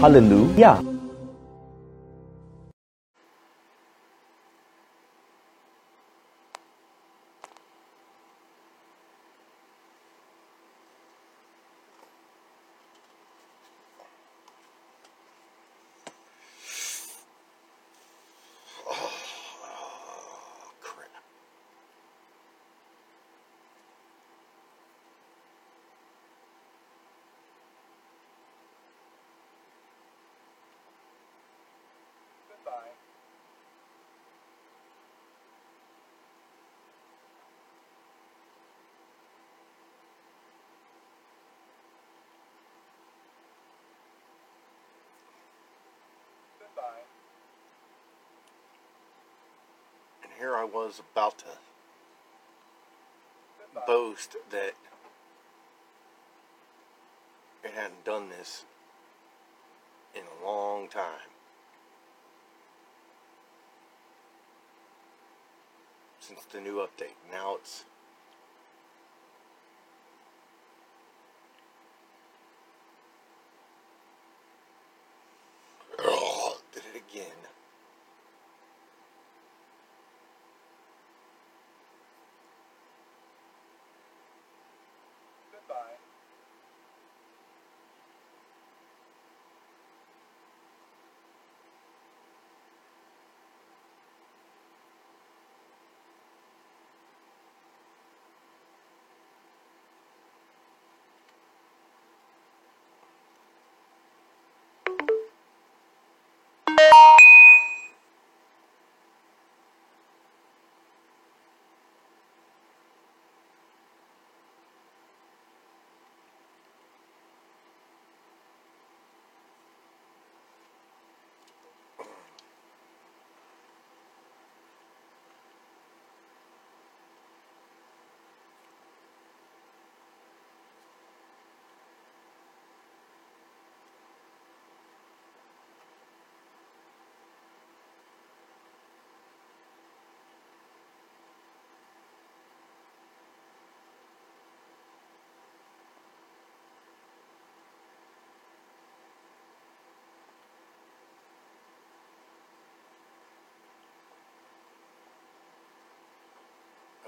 Hallelujah. here I was about to boast that it hadn't done this in a long time. Since the new update. Now it's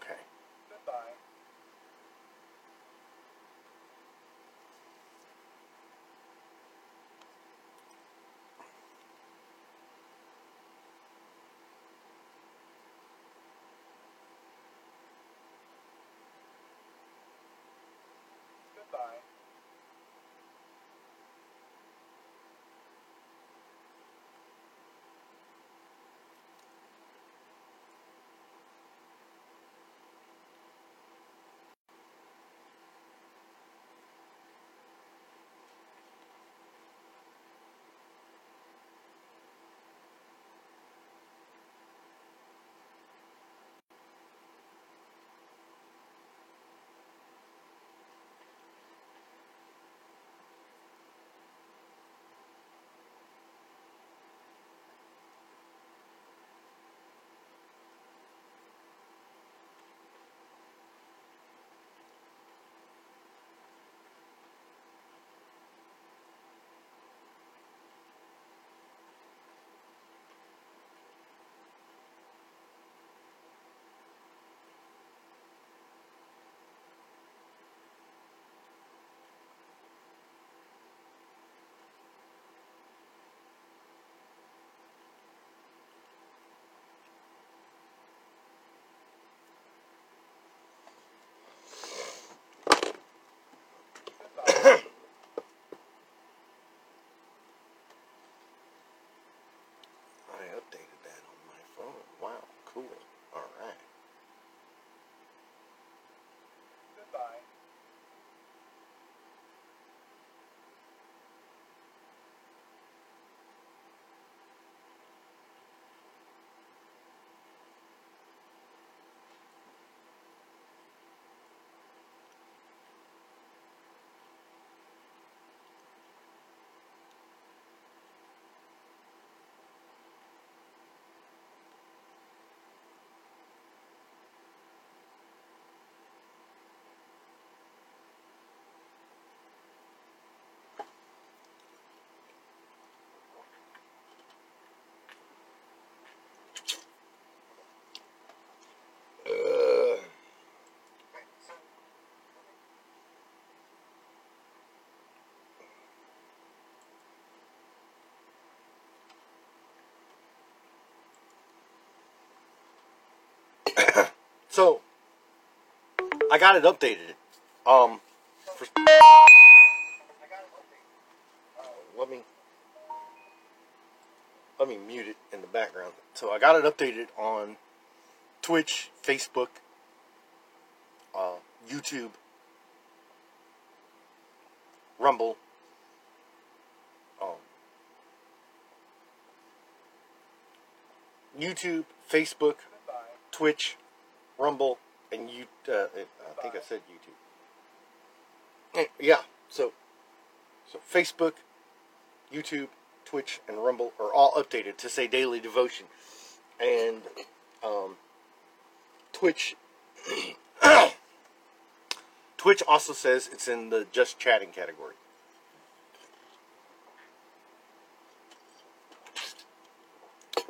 Okay. so I got it updated. Um, for, let me let me mute it in the background. So I got it updated on Twitch, Facebook, uh, YouTube, Rumble, um, YouTube, Facebook, Twitch, Rumble, and you. Uh, I think I said YouTube. Eh, Yeah. So, so Facebook, YouTube, Twitch, and Rumble are all updated to say daily devotion, and um, Twitch. Twitch also says it's in the just chatting category.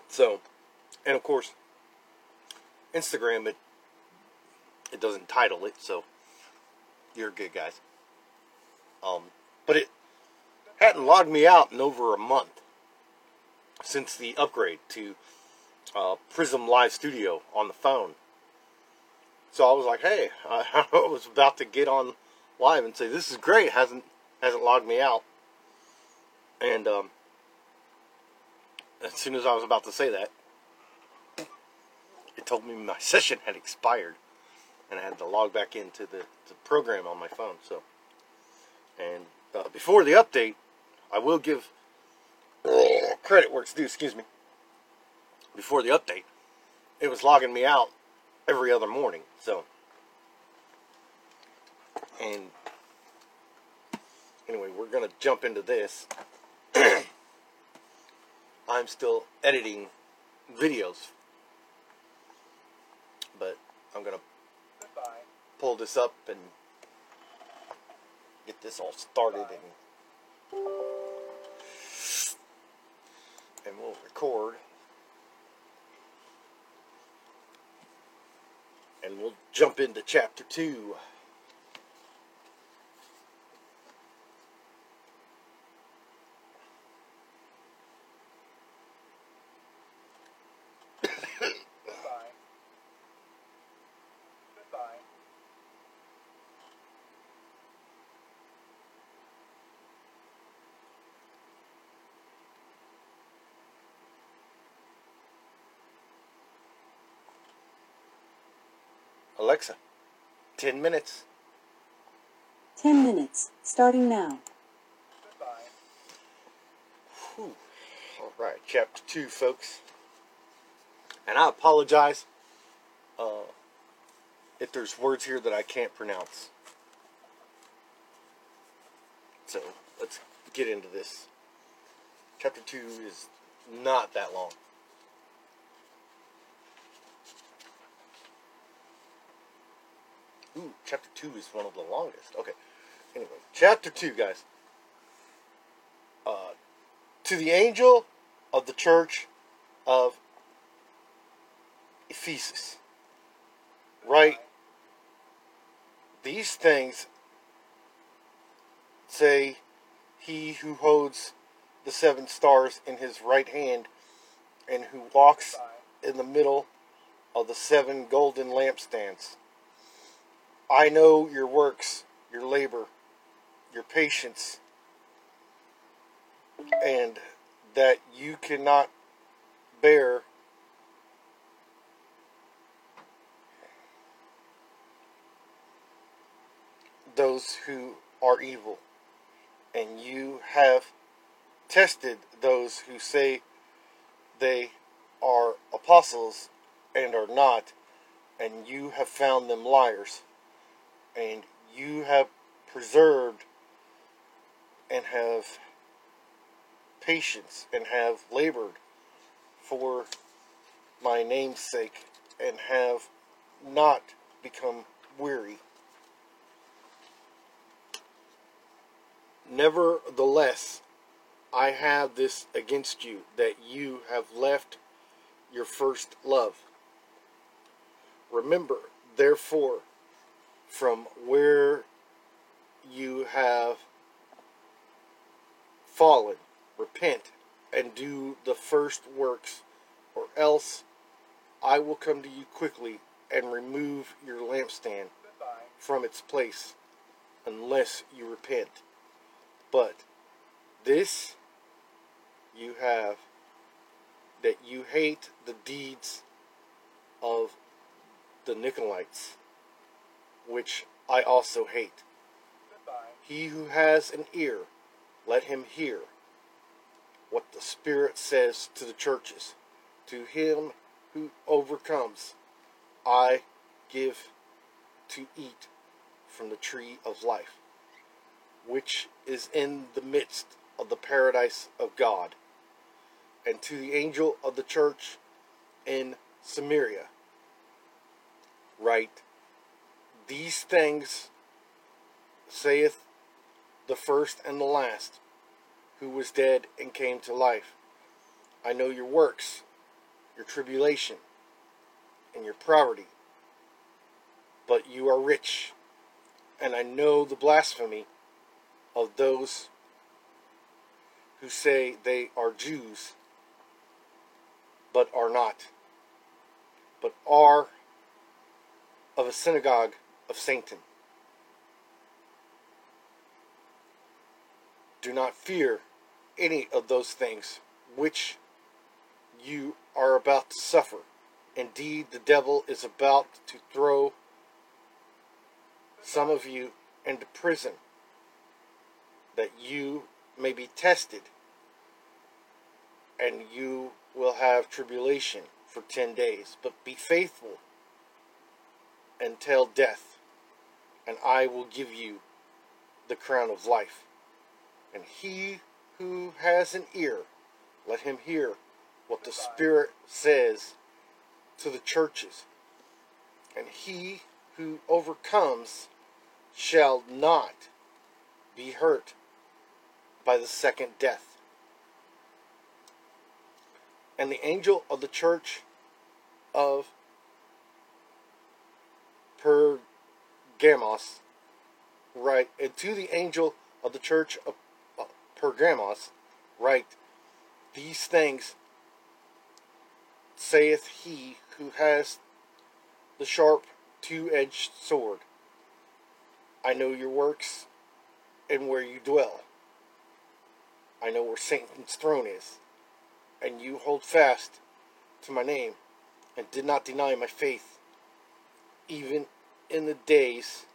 So, and of course, Instagram it it doesn't title it, so you're good guys. Um, but it hadn't logged me out in over a month since the upgrade to uh, Prism Live Studio on the phone. So I was like, hey, I, was about to get on live and say this is great. hasn't hasn't logged me out. And um, as soon as I was about to say that, told me my session had expired, and I had to log back into the, the program on my phone. So, and uh, before the update, I will give credit where it's due. Excuse me. Before the update, it was logging me out every other morning. So, and anyway, we're gonna jump into this. I'm still editing videos, I'm gonna pull this up and get this all started and and we'll record and we'll jump into chapter two. 10 minutes. 10 minutes, starting now. Goodbye. All right, chapter 2, folks. And I apologize uh, if there's words here that I can't pronounce. So let's get into this. Chapter 2 is not that long. Ooh, chapter two is one of the longest. Okay. Anyway, chapter two, guys. Uh, to the angel of the church of Ephesus, write these things. Say, he who holds the seven stars in his right hand, and who walks in the middle of the seven golden lampstands. I know your works, your labor, your patience, and that you cannot bear those who are evil, and you have tested those who say they are apostles and are not, and you have found them liars and you have preserved and have patience and have labored for my name's sake and have not become weary. Nevertheless, I have this against you that you have left your first love. Remember, therefore, from where you have fallen, repent and do the first works, or else I will come to you quickly and remove your lampstand from its place unless you repent. But this you have that you hate the deeds of the Nicolaitans, which I also hate. He who has an ear, let him hear what the Spirit says to the churches. To him who overcomes, I give to eat from the tree of life, which is in the midst of the paradise of God. And to the angel of the church in Smyrna, write, These things saith the first and the last, who was dead and came to life. I know your works, your tribulation, and your poverty, but you are rich, and I know the blasphemy of those who say they are Jews, but are not, but are of a synagogue of Satan. Do not fear any of those things which you are about to suffer. Indeed, the devil is about to throw some of you into prison that you may be tested, and you will have tribulation for ten days. But be faithful until death, and I will give you the crown of life. And he who has an ear, let him hear what the Spirit says to the churches. And he who overcomes shall not be hurt by the second death. And the angel of the church of Pergamos, right, and to the angel of the church of uh, Pergamos, write, These things saith he who has the sharp two edged sword. I know your works and where you dwell. I know where Satan's throne is, and you hold fast to my name and did not deny my faith, even in the days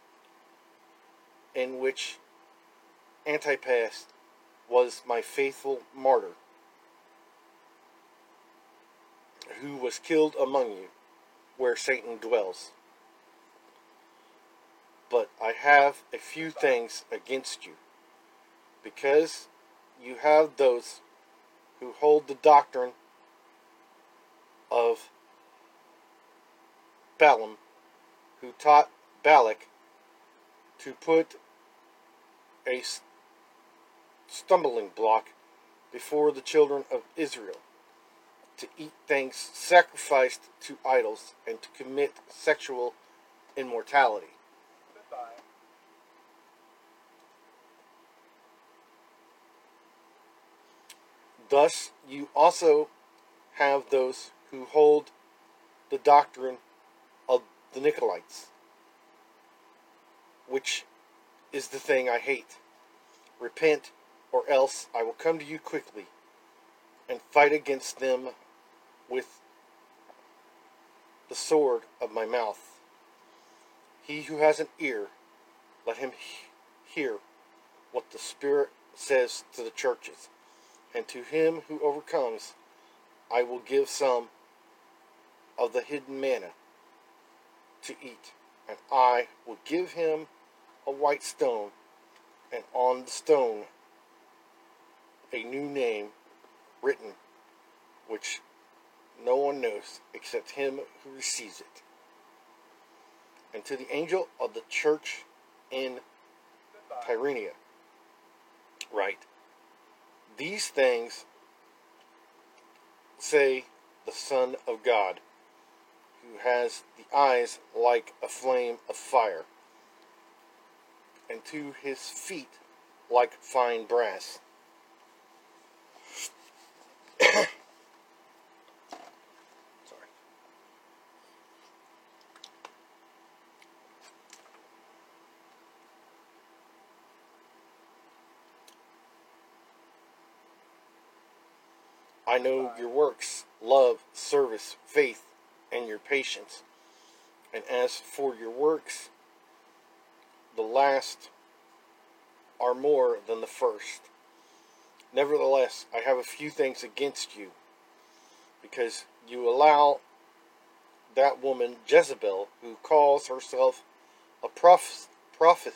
in which Antipas was my faithful martyr, who was killed among you, where Satan dwells. But I have a few things against you, because you have those who hold the doctrine of Balaam, who taught Balak to put a stumbling block before the children of Israel, to eat things sacrificed to idols, and to commit sexual immortality. Goodbye. Thus, you also have those who hold the doctrine the Nicolaitans, which is the thing I hate. Repent, or else I will come to you quickly and fight against them with the sword of my mouth. He who has an ear, let him hear what the Spirit says to the churches. And to him who overcomes, I will give some of the hidden manna to eat. And I will give him a white stone, and on the stone a new name written, which no one knows except him who receives it. And to the angel of the church in Thyatira, write, These things say the Son of God, who has the eyes like a flame of fire, and to his feet like fine brass. Sorry. I know your works, love, service, faith, and your patience. And as for your works, the last are more than the first. Nevertheless, I have a few things against you, because you allow that woman Jezebel, who calls herself a prophet, prophet,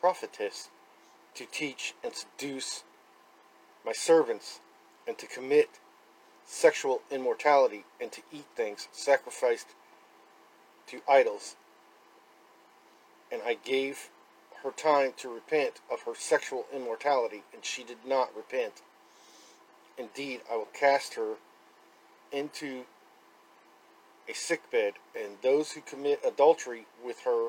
prophetess, to teach and seduce my servants, and to commit sexual immortality and to eat things sacrificed to idols. And I gave her time to repent of her sexual immortality, and she did not repent. Indeed, I will cast her into a sickbed, and those who commit adultery with her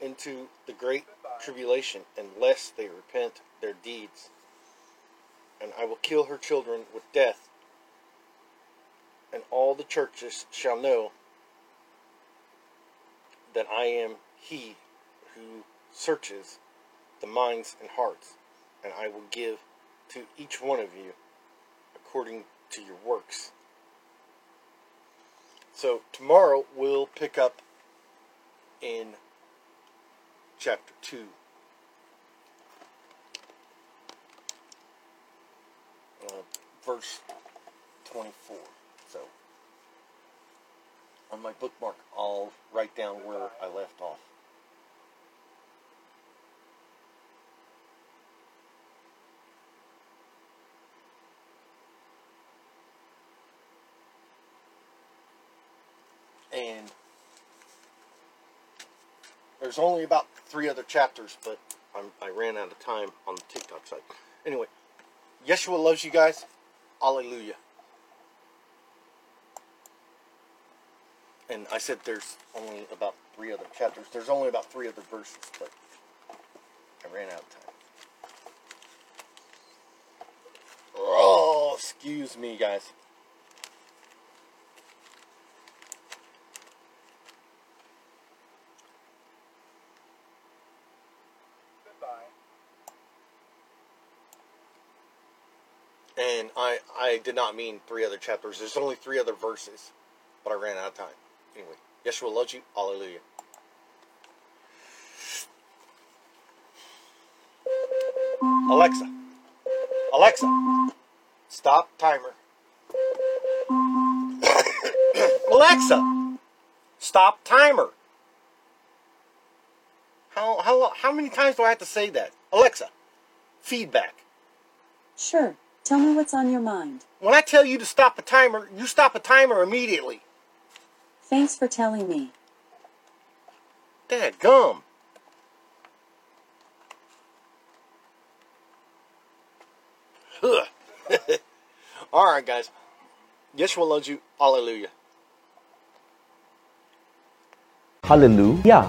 into the great tribulation, unless they repent their deeds. And I will kill her children with death, and all the churches shall know that I am he who searches the minds and hearts, and I will give to each one of you according to your works. So tomorrow we'll pick up in chapter 2. Uh, verse 24. So on my bookmark, I'll write down where I left off. And there's only about three other chapters, but I'm, I ran out of time on the TikTok side. Anyway, Yeshua loves you guys. Hallelujah. And I said there's only about three other chapters. There's only about three other verses, but I ran out of time. Oh, excuse me, guys. Goodbye. And I, did not mean three other chapters. There's only three other verses, but I ran out of time. Anyway, Yeshua loves you. Hallelujah. Alexa. Alexa. Stop timer. Alexa. Stop timer. How, how, how many times do I have to say that? Alexa. Feedback. Sure. Tell me what's on your mind. When I tell you to stop a timer, you stop a timer immediately. Thanks for telling me. Dad gum. Huh. All right, guys. Yeshua loves you. Hallelujah. Hallelujah.